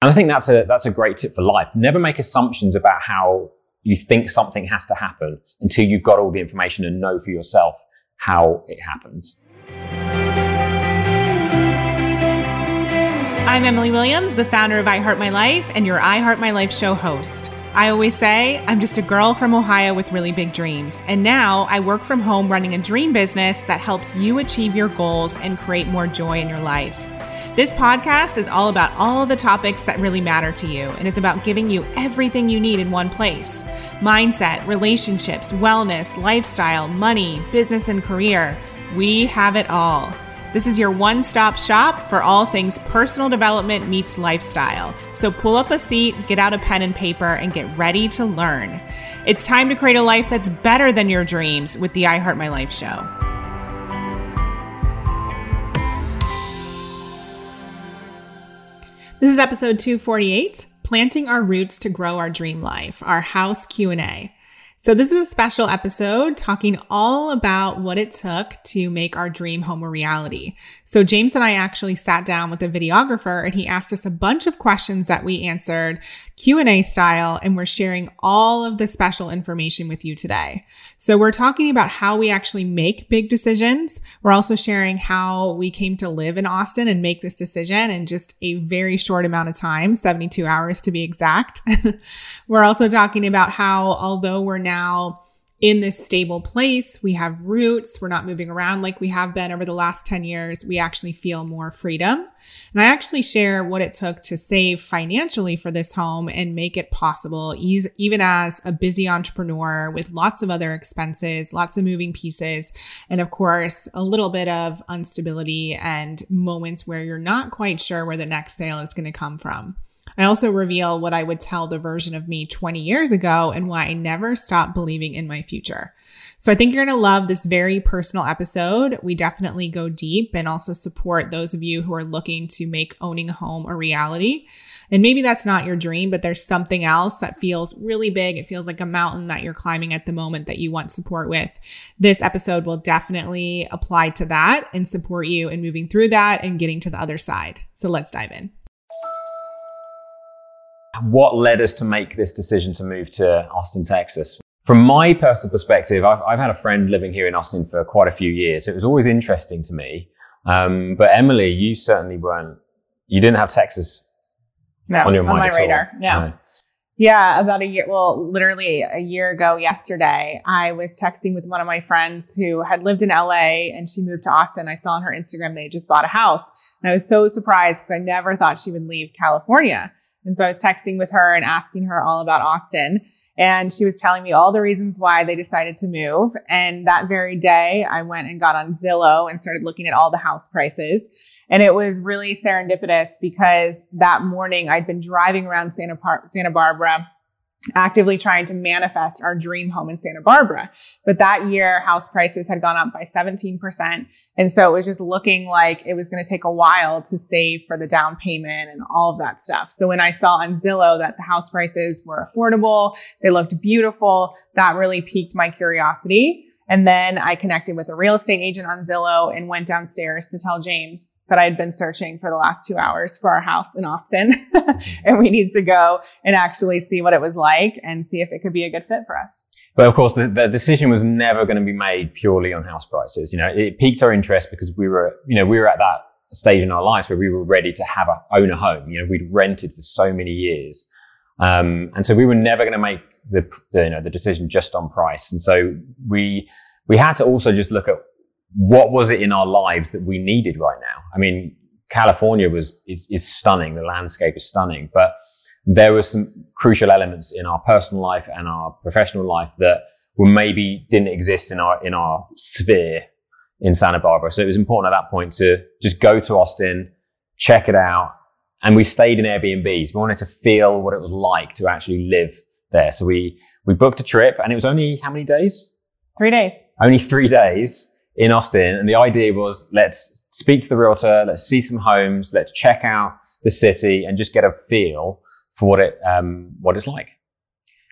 And I think that's a, that's a great tip for life. Never make assumptions about how you think something has to happen until you've got all the information and know for yourself how it happens. I'm Emily Williams, the founder of I Heart My Life and your I Heart My Life show host. I always say I'm just a girl from Ohio with really big dreams. And now I work from home running a dream business that helps you achieve your goals and create more joy in your life. This podcast is all about all the topics that really matter to you, and it's about giving you everything you need in one place mindset, relationships, wellness, lifestyle, money, business, and career. We have it all. This is your one stop shop for all things personal development meets lifestyle. So pull up a seat, get out a pen and paper, and get ready to learn. It's time to create a life that's better than your dreams with the I Heart My Life show. This is episode 248, planting our roots to grow our dream life, our house Q&A. So this is a special episode talking all about what it took to make our dream home a reality. So James and I actually sat down with a videographer and he asked us a bunch of questions that we answered Q&A style and we're sharing all of the special information with you today. So we're talking about how we actually make big decisions. We're also sharing how we came to live in Austin and make this decision in just a very short amount of time, 72 hours to be exact. we're also talking about how although we're now in this stable place. We have roots. We're not moving around like we have been over the last 10 years. We actually feel more freedom. And I actually share what it took to save financially for this home and make it possible, even as a busy entrepreneur with lots of other expenses, lots of moving pieces, and of course, a little bit of instability and moments where you're not quite sure where the next sale is going to come from. I also reveal what I would tell the version of me 20 years ago and why I never stopped believing in my future. So I think you're going to love this very personal episode. We definitely go deep and also support those of you who are looking to make owning a home a reality. And maybe that's not your dream, but there's something else that feels really big. It feels like a mountain that you're climbing at the moment that you want support with. This episode will definitely apply to that and support you in moving through that and getting to the other side. So let's dive in what led us to make this decision to move to Austin, Texas? From my personal perspective, I've, I've had a friend living here in Austin for quite a few years. So it was always interesting to me. Um, but Emily, you certainly weren't, you didn't have Texas no, on your mind. On my radar. No. no. Yeah, about a year, well, literally a year ago yesterday, I was texting with one of my friends who had lived in LA and she moved to Austin. I saw on her Instagram they just bought a house. And I was so surprised because I never thought she would leave California. And so I was texting with her and asking her all about Austin. And she was telling me all the reasons why they decided to move. And that very day, I went and got on Zillow and started looking at all the house prices. And it was really serendipitous because that morning I'd been driving around Santa, Par- Santa Barbara actively trying to manifest our dream home in Santa Barbara. But that year, house prices had gone up by 17%. And so it was just looking like it was going to take a while to save for the down payment and all of that stuff. So when I saw on Zillow that the house prices were affordable, they looked beautiful, that really piqued my curiosity. And then I connected with a real estate agent on Zillow and went downstairs to tell James that I had been searching for the last two hours for our house in Austin. and we need to go and actually see what it was like and see if it could be a good fit for us. But of course, the, the decision was never going to be made purely on house prices. You know, it piqued our interest because we were, you know, we were at that stage in our lives where we were ready to have a own a home. You know, we'd rented for so many years. Um, and so we were never going to make the, the, you know, the decision just on price. And so we, we had to also just look at what was it in our lives that we needed right now. I mean, California was, is, is stunning. The landscape is stunning, but there were some crucial elements in our personal life and our professional life that were maybe didn't exist in our, in our sphere in Santa Barbara. So it was important at that point to just go to Austin, check it out. And we stayed in Airbnbs. We wanted to feel what it was like to actually live there. So we, we booked a trip and it was only how many days? Three days. Only three days in Austin. And the idea was let's speak to the realtor, let's see some homes, let's check out the city and just get a feel for what it, um, what it's like.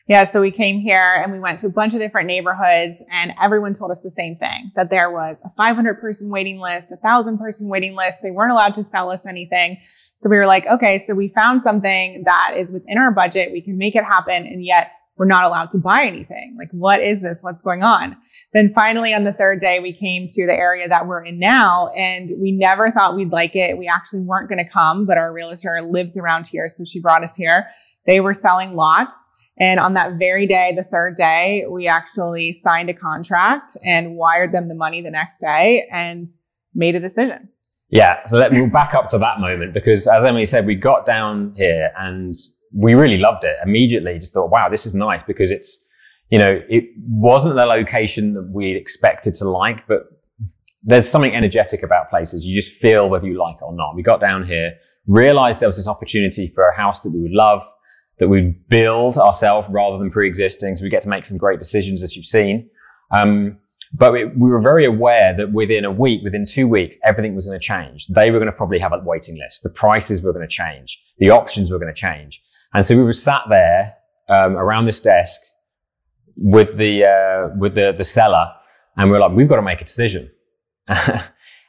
Yeah, so we came here and we went to a bunch of different neighborhoods and everyone told us the same thing that there was a 500 person waiting list, a thousand person waiting list. They weren't allowed to sell us anything. So we were like, okay, so we found something that is within our budget. We can make it happen. And yet we're not allowed to buy anything. Like, what is this? What's going on? Then finally on the third day, we came to the area that we're in now and we never thought we'd like it. We actually weren't going to come, but our realtor lives around here. So she brought us here. They were selling lots and on that very day, the third day, we actually signed a contract and wired them the money the next day and made a decision. Yeah. So let me back up to that moment because as Emily said, we got down here and we really loved it immediately. Just thought, wow, this is nice because it's, you know, it wasn't the location that we expected to like, but there's something energetic about places. You just feel whether you like it or not. We got down here, realized there was this opportunity for a house that we would love that we build ourselves rather than pre-existing. So we get to make some great decisions, as you've seen. Um, but we, we were very aware that within a week, within two weeks, everything was going to change. They were going to probably have a waiting list. The prices were going to change. The options were going to change. And so we were sat there um, around this desk with the uh, with the the seller, and we are like, we've got to make a decision.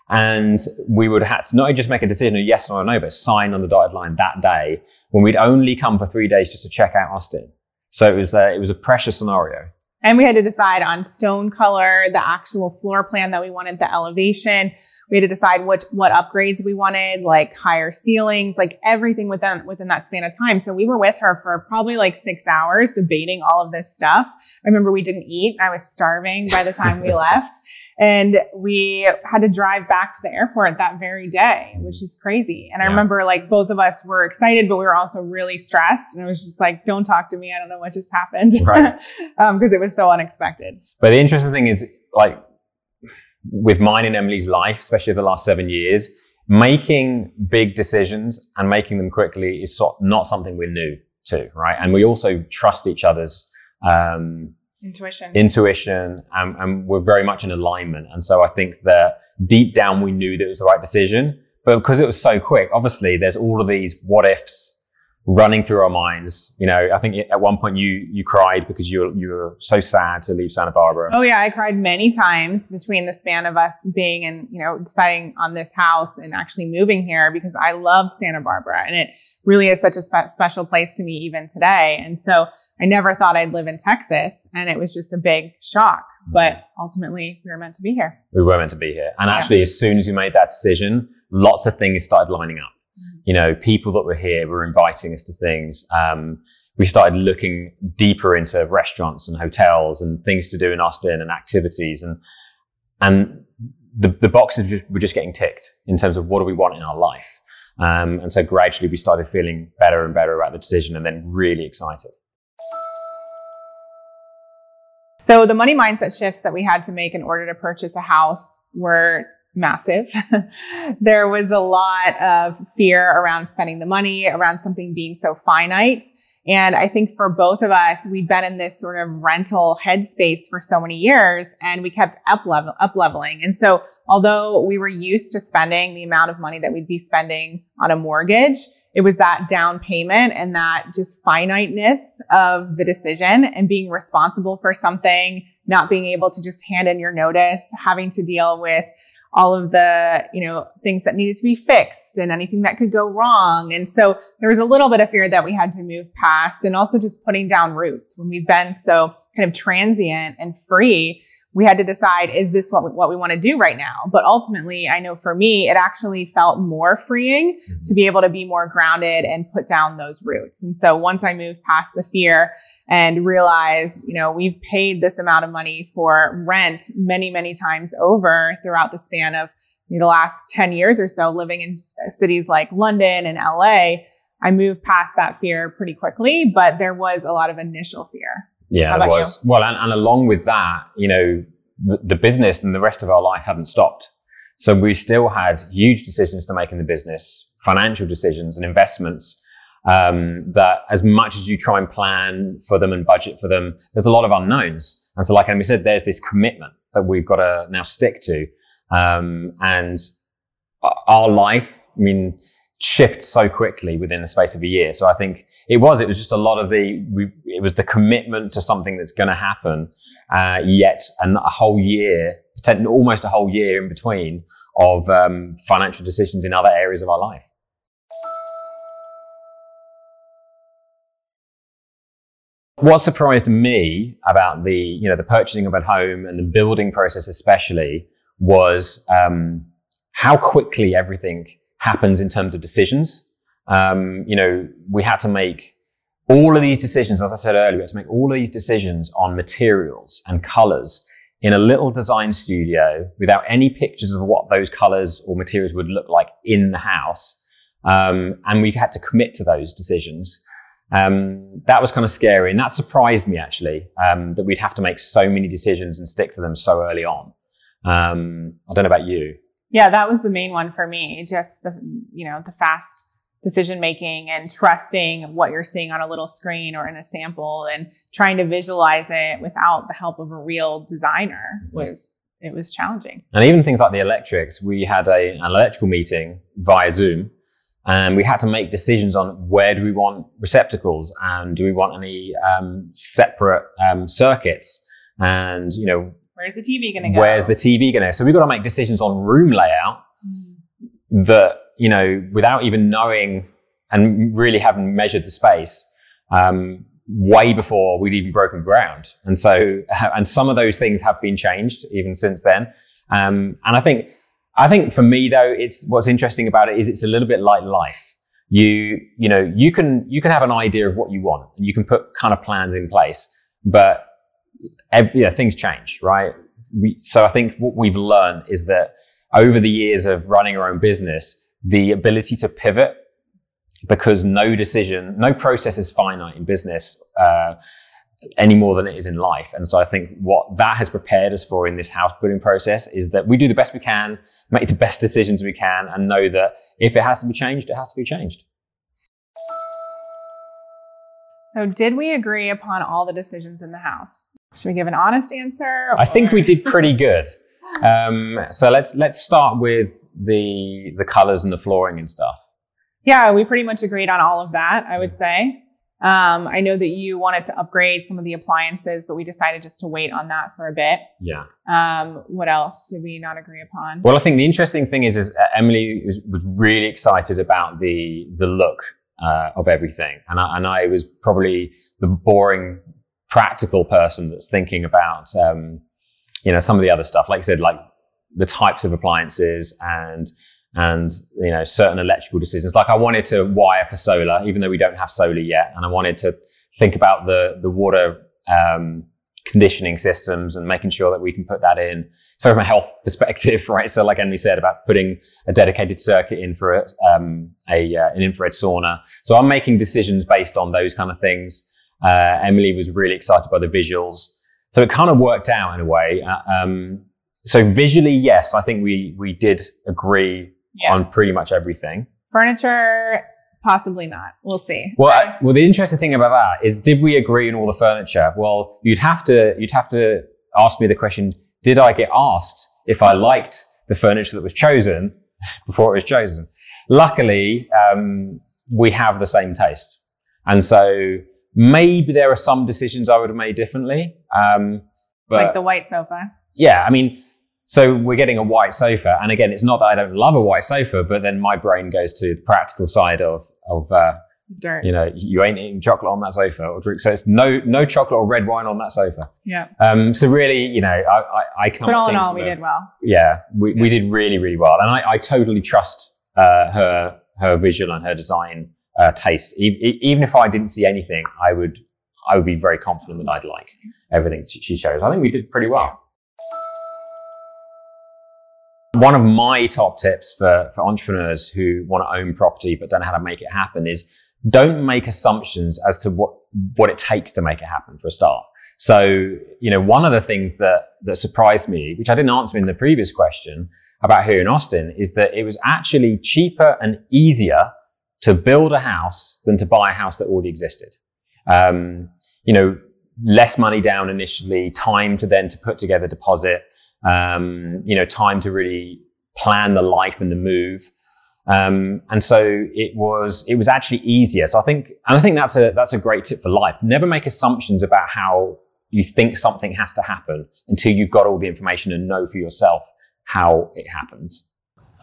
And we would have had to not just make a decision, a yes or no, but sign on the dotted line that day when we'd only come for three days just to check out Austin. So it was, a, it was a precious scenario. And we had to decide on stone color, the actual floor plan that we wanted, the elevation. We had to decide what what upgrades we wanted, like higher ceilings, like everything within within that span of time. So we were with her for probably like six hours debating all of this stuff. I remember we didn't eat. I was starving by the time we left. And we had to drive back to the airport that very day, which is crazy. And I remember like both of us were excited, but we were also really stressed. And it was just like, don't talk to me. I don't know what just happened. Right. um, cause it was so unexpected. But the interesting thing is like with mine and Emily's life, especially over the last seven years, making big decisions and making them quickly is not something we're new to, right? And we also trust each other's, um, intuition. Intuition and, and, we're very much in alignment. And so i think that deep down we knew that it was the right decision but because it was so quick obviously there's all of these what ifs running through our minds you know i think at one point you you cried because you you were so sad to leave santa barbara oh yeah i cried many times between the span of us being and you know deciding on this house and actually moving here because i loved santa barbara and it really is such a spe- special place to me even today and so I never thought I'd live in Texas and it was just a big shock. Mm. But ultimately, we were meant to be here. We were meant to be here. And yeah. actually, as soon as we made that decision, lots of things started lining up. You know, people that were here were inviting us to things. Um, we started looking deeper into restaurants and hotels and things to do in Austin and activities. And, and the, the boxes were just getting ticked in terms of what do we want in our life. Um, and so gradually we started feeling better and better about the decision and then really excited. So the money mindset shifts that we had to make in order to purchase a house were massive. there was a lot of fear around spending the money, around something being so finite. And I think for both of us, we'd been in this sort of rental headspace for so many years and we kept up level, up leveling. And so although we were used to spending the amount of money that we'd be spending on a mortgage, it was that down payment and that just finiteness of the decision and being responsible for something, not being able to just hand in your notice, having to deal with all of the, you know, things that needed to be fixed and anything that could go wrong. And so there was a little bit of fear that we had to move past and also just putting down roots when we've been so kind of transient and free we had to decide, is this what we, what we want to do right now? But ultimately, I know for me, it actually felt more freeing mm-hmm. to be able to be more grounded and put down those roots. And so once I moved past the fear and realized, you know, we've paid this amount of money for rent many, many times over throughout the span of the last 10 years or so living in cities like London and LA, I moved past that fear pretty quickly, but there was a lot of initial fear. Yeah, there was. You? Well, and, and along with that, you know, the, the business and the rest of our life hadn't stopped. So we still had huge decisions to make in the business, financial decisions and investments. Um, that as much as you try and plan for them and budget for them, there's a lot of unknowns. And so, like Amy said, there's this commitment that we've got to now stick to. Um, and our life, I mean, shift so quickly within the space of a year. So I think it was, it was just a lot of the, we, it was the commitment to something that's going to happen, uh, yet and a whole year, almost a whole year in between of um, financial decisions in other areas of our life. What surprised me about the, you know, the purchasing of a home and the building process especially was um, how quickly everything happens in terms of decisions. Um, you know, we had to make all of these decisions, as I said earlier, we had to make all of these decisions on materials and colors in a little design studio without any pictures of what those colors or materials would look like in the house. Um, and we had to commit to those decisions. Um, that was kind of scary. And that surprised me actually, um, that we'd have to make so many decisions and stick to them so early on. Um, I don't know about you. Yeah, that was the main one for me. Just the, you know, the fast decision making and trusting what you're seeing on a little screen or in a sample and trying to visualize it without the help of a real designer was it was challenging. And even things like the electrics, we had a, an electrical meeting via Zoom and we had to make decisions on where do we want receptacles and do we want any um, separate um, circuits and you know where's the TV going to go? Where's the TV going to? Go? So we've got to make decisions on room layout mm-hmm. that you know without even knowing and really having measured the space um, way before we'd even broken ground. And so and some of those things have been changed even since then. Um, and I think I think for me though, it's what's interesting about it is it's a little bit like life. You, you know, you can, you can have an idea of what you want and you can put kind of plans in place, but every, things change, right? We, so I think what we've learned is that over the years of running our own business, the ability to pivot because no decision, no process is finite in business. Uh, any more than it is in life. And so I think what that has prepared us for in this house building process is that we do the best we can, make the best decisions we can, and know that if it has to be changed, it has to be changed. So, did we agree upon all the decisions in the house? Should we give an honest answer? Or? I think we did pretty good. Um, so let's let's start with the the colors and the flooring and stuff. Yeah, we pretty much agreed on all of that. I would say. Um, I know that you wanted to upgrade some of the appliances, but we decided just to wait on that for a bit. Yeah. Um, what else did we not agree upon? Well, I think the interesting thing is, is Emily was, was really excited about the the look uh, of everything, and I, and I was probably the boring, practical person that's thinking about, um, you know, some of the other stuff. Like I said, like the types of appliances and and you know certain electrical decisions. Like I wanted to wire for solar, even though we don't have solar yet, and I wanted to think about the the water um, conditioning systems and making sure that we can put that in. So from a health perspective, right? So like Emily said about putting a dedicated circuit in for um, a uh, an infrared sauna. So I'm making decisions based on those kind of things. Uh, Emily was really excited by the visuals. So it kind of worked out in a way. Uh, um, so visually, yes, I think we we did agree yeah. on pretty much everything. Furniture, possibly not. We'll see. Well, I, well, the interesting thing about that is, did we agree on all the furniture? Well, you'd have to you'd have to ask me the question: Did I get asked if I liked the furniture that was chosen before it was chosen? Luckily, um, we have the same taste, and so maybe there are some decisions I would have made differently. Um, but like the white sofa. Yeah, I mean, so we're getting a white sofa, and again, it's not that I don't love a white sofa, but then my brain goes to the practical side of of uh, dirt. You know, you ain't eating chocolate on that sofa or drink. So it's no no chocolate or red wine on that sofa. Yeah. Um. So really, you know, I I, I can't. But all in all, we did well. Yeah, we, we did really really well, and I, I totally trust uh, her her visual and her design uh, taste. E- even if I didn't see anything, I would I would be very confident that I'd like everything she shows. I think we did pretty well. One of my top tips for, for entrepreneurs who want to own property but don't know how to make it happen is don't make assumptions as to what, what it takes to make it happen for a start. So, you know, one of the things that, that surprised me, which I didn't answer in the previous question about here in Austin, is that it was actually cheaper and easier to build a house than to buy a house that already existed. Um, you know, less money down initially, time to then to put together deposit, um, you know, time to really plan the life and the move. Um, and so it was, it was actually easier. So I think, and I think that's a, that's a great tip for life. Never make assumptions about how you think something has to happen until you've got all the information and know for yourself how it happens.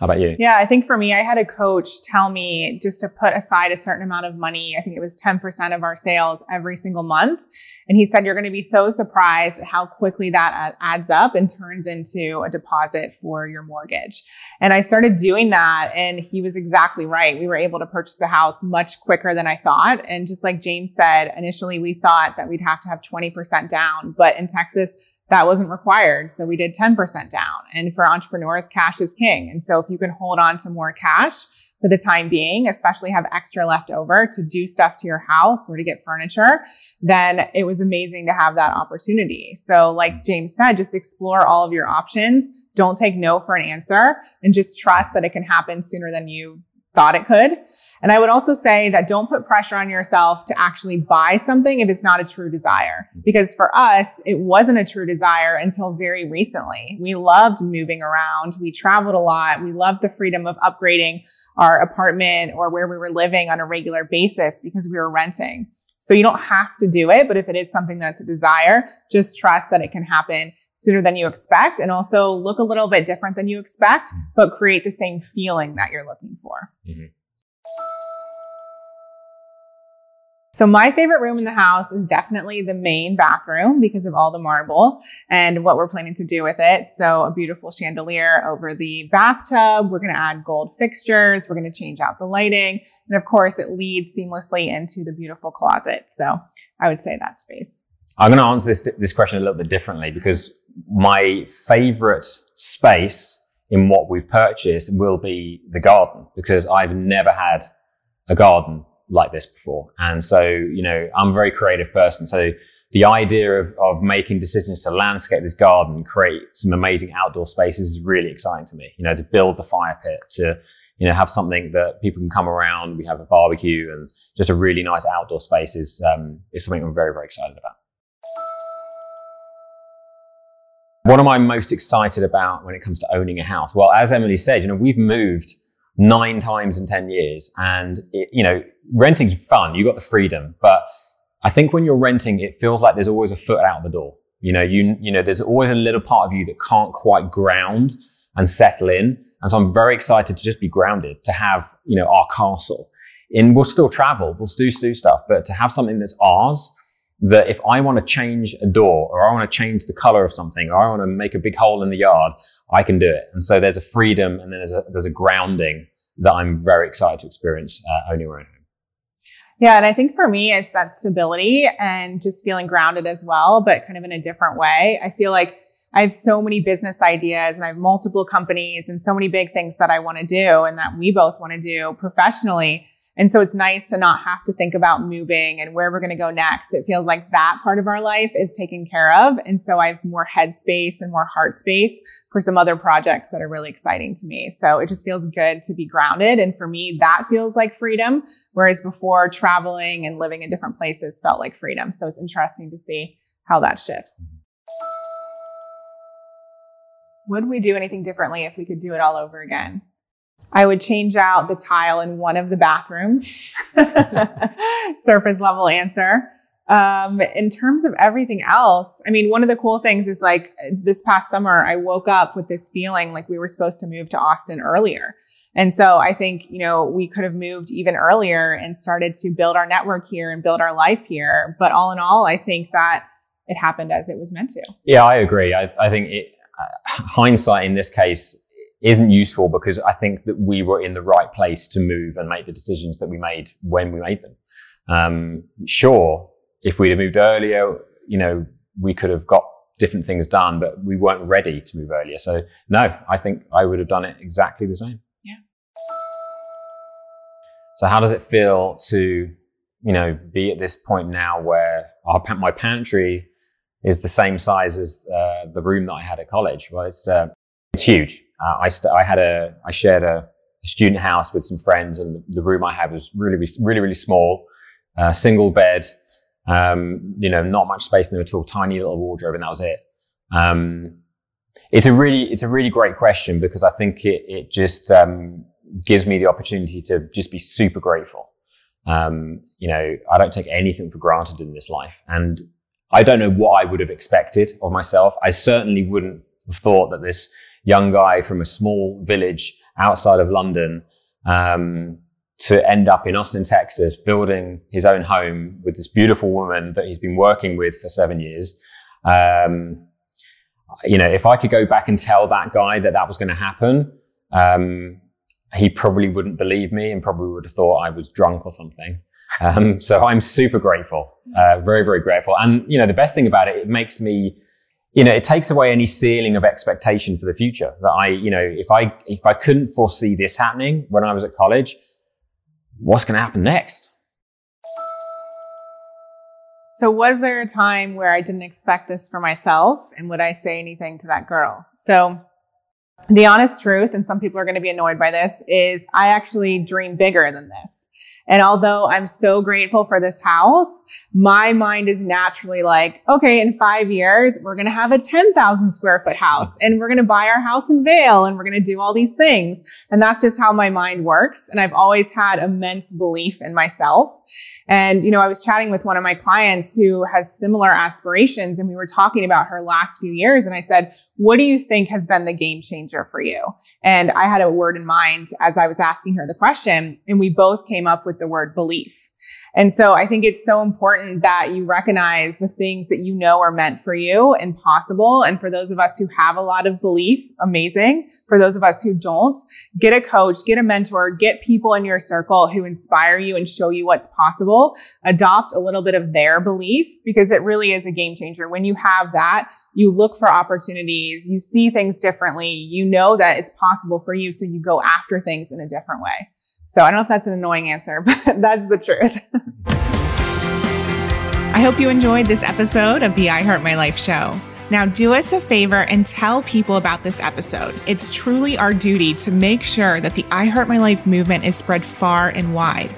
How about you? Yeah, I think for me, I had a coach tell me just to put aside a certain amount of money. I think it was 10% of our sales every single month. And he said, you're going to be so surprised at how quickly that adds up and turns into a deposit for your mortgage. And I started doing that and he was exactly right. We were able to purchase a house much quicker than I thought. And just like James said, initially we thought that we'd have to have 20% down, but in Texas, that wasn't required. So we did 10% down. And for entrepreneurs, cash is king. And so if you can hold on to more cash, for the time being, especially have extra left over to do stuff to your house or to get furniture, then it was amazing to have that opportunity. So like James said, just explore all of your options. Don't take no for an answer and just trust that it can happen sooner than you thought it could. And I would also say that don't put pressure on yourself to actually buy something if it's not a true desire. Because for us, it wasn't a true desire until very recently. We loved moving around. We traveled a lot. We loved the freedom of upgrading our apartment or where we were living on a regular basis because we were renting. So you don't have to do it, but if it is something that's a desire, just trust that it can happen sooner than you expect and also look a little bit different than you expect, but create the same feeling that you're looking for. Mm-hmm. So my favorite room in the house is definitely the main bathroom because of all the marble and what we're planning to do with it. So a beautiful chandelier over the bathtub. We're going to add gold fixtures. We're going to change out the lighting. And of course, it leads seamlessly into the beautiful closet. So I would say that space. I'm going to answer this, this question a little bit differently because my favorite space in what we've purchased will be the garden because I've never had a garden like this before. And so, you know, I'm a very creative person. So the idea of, of making decisions to landscape this garden, create some amazing outdoor spaces is really exciting to me. You know, to build the fire pit, to, you know, have something that people can come around. We have a barbecue and just a really nice outdoor space is, um, is something I'm very, very excited about. What am I most excited about when it comes to owning a house? Well, as Emily said, you know, we've moved nine times in 10 years and it, you know, renting's fun. You got the freedom, but I think when you're renting, it feels like there's always a foot out the door. You know, you, you know, there's always a little part of you that can't quite ground and settle in. And so I'm very excited to just be grounded, to have, you know, our castle. And we'll still travel, we'll still do stuff, but to have something that's ours, that if I want to change a door or I want to change the color of something or I want to make a big hole in the yard, I can do it. And so there's a freedom and then there's a, there's a grounding that I'm very excited to experience uh, owning our own home. Yeah. And I think for me, it's that stability and just feeling grounded as well, but kind of in a different way. I feel like I have so many business ideas and I have multiple companies and so many big things that I want to do and that we both want to do professionally. And so it's nice to not have to think about moving and where we're going to go next. It feels like that part of our life is taken care of. And so I have more headspace and more heart space for some other projects that are really exciting to me. So it just feels good to be grounded. And for me, that feels like freedom. Whereas before traveling and living in different places felt like freedom. So it's interesting to see how that shifts. Would we do anything differently if we could do it all over again? I would change out the tile in one of the bathrooms. Surface level answer. Um, in terms of everything else, I mean, one of the cool things is like this past summer, I woke up with this feeling like we were supposed to move to Austin earlier. And so I think, you know, we could have moved even earlier and started to build our network here and build our life here. But all in all, I think that it happened as it was meant to. Yeah, I agree. I, I think it, uh, hindsight in this case isn't useful because I think that we were in the right place to move and make the decisions that we made when we made them. Um, sure, if we'd have moved earlier, you know, we could have got different things done, but we weren't ready to move earlier. So no, I think I would have done it exactly the same. Yeah. So how does it feel to, you know, be at this point now where our, my pantry is the same size as uh, the room that I had at college? Well, it's, uh, it's huge. Uh, I, st- I had a, I shared a, a, student house with some friends and the, the, room I had was really, really, really small, uh, single bed, um, you know, not much space in there at all, tiny little wardrobe and that was it. Um, it's a really, it's a really great question because I think it, it just, um, gives me the opportunity to just be super grateful. Um, you know, I don't take anything for granted in this life. And I don't know what I would have expected of myself. I certainly wouldn't have thought that this young guy from a small village outside of London, um, to end up in Austin, Texas, building his own home with this beautiful woman that he's been working with for seven years. Um, you know, if I could go back and tell that guy that that was going to happen, um, he probably wouldn't believe me and probably would have thought I was drunk or something. Um, so I'm super grateful, uh, very, very grateful. And, you know, the best thing about it, it makes me, you know, it takes away any ceiling of expectation for the future that I, you know, if I, if I couldn't foresee this happening when I was at college, what's going to happen next? So, was there a time where I didn't expect this for myself? And would I say anything to that girl? So, the honest truth, and some people are going to be annoyed by this, is I actually dream bigger than this. And although I'm so grateful for this house, my mind is naturally like, okay, in five years, we're going to have a 10,000 square foot house and we're going to buy our house in Vail and we're going to do all these things. And that's just how my mind works. And I've always had immense belief in myself. And, you know, I was chatting with one of my clients who has similar aspirations and we were talking about her last few years. And I said, what do you think has been the game changer for you? And I had a word in mind as I was asking her the question and we both came up with the word belief. And so I think it's so important that you recognize the things that you know are meant for you and possible. And for those of us who have a lot of belief, amazing. For those of us who don't, get a coach, get a mentor, get people in your circle who inspire you and show you what's possible. Adopt a little bit of their belief because it really is a game changer. When you have that, you look for opportunities, you see things differently, you know that it's possible for you. So you go after things in a different way. So I don't know if that's an annoying answer, but that's the truth. I hope you enjoyed this episode of the I Heart My Life show. Now, do us a favor and tell people about this episode. It's truly our duty to make sure that the I Heart My Life movement is spread far and wide.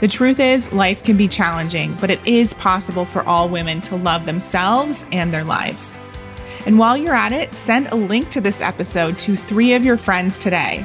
The truth is, life can be challenging, but it is possible for all women to love themselves and their lives. And while you're at it, send a link to this episode to three of your friends today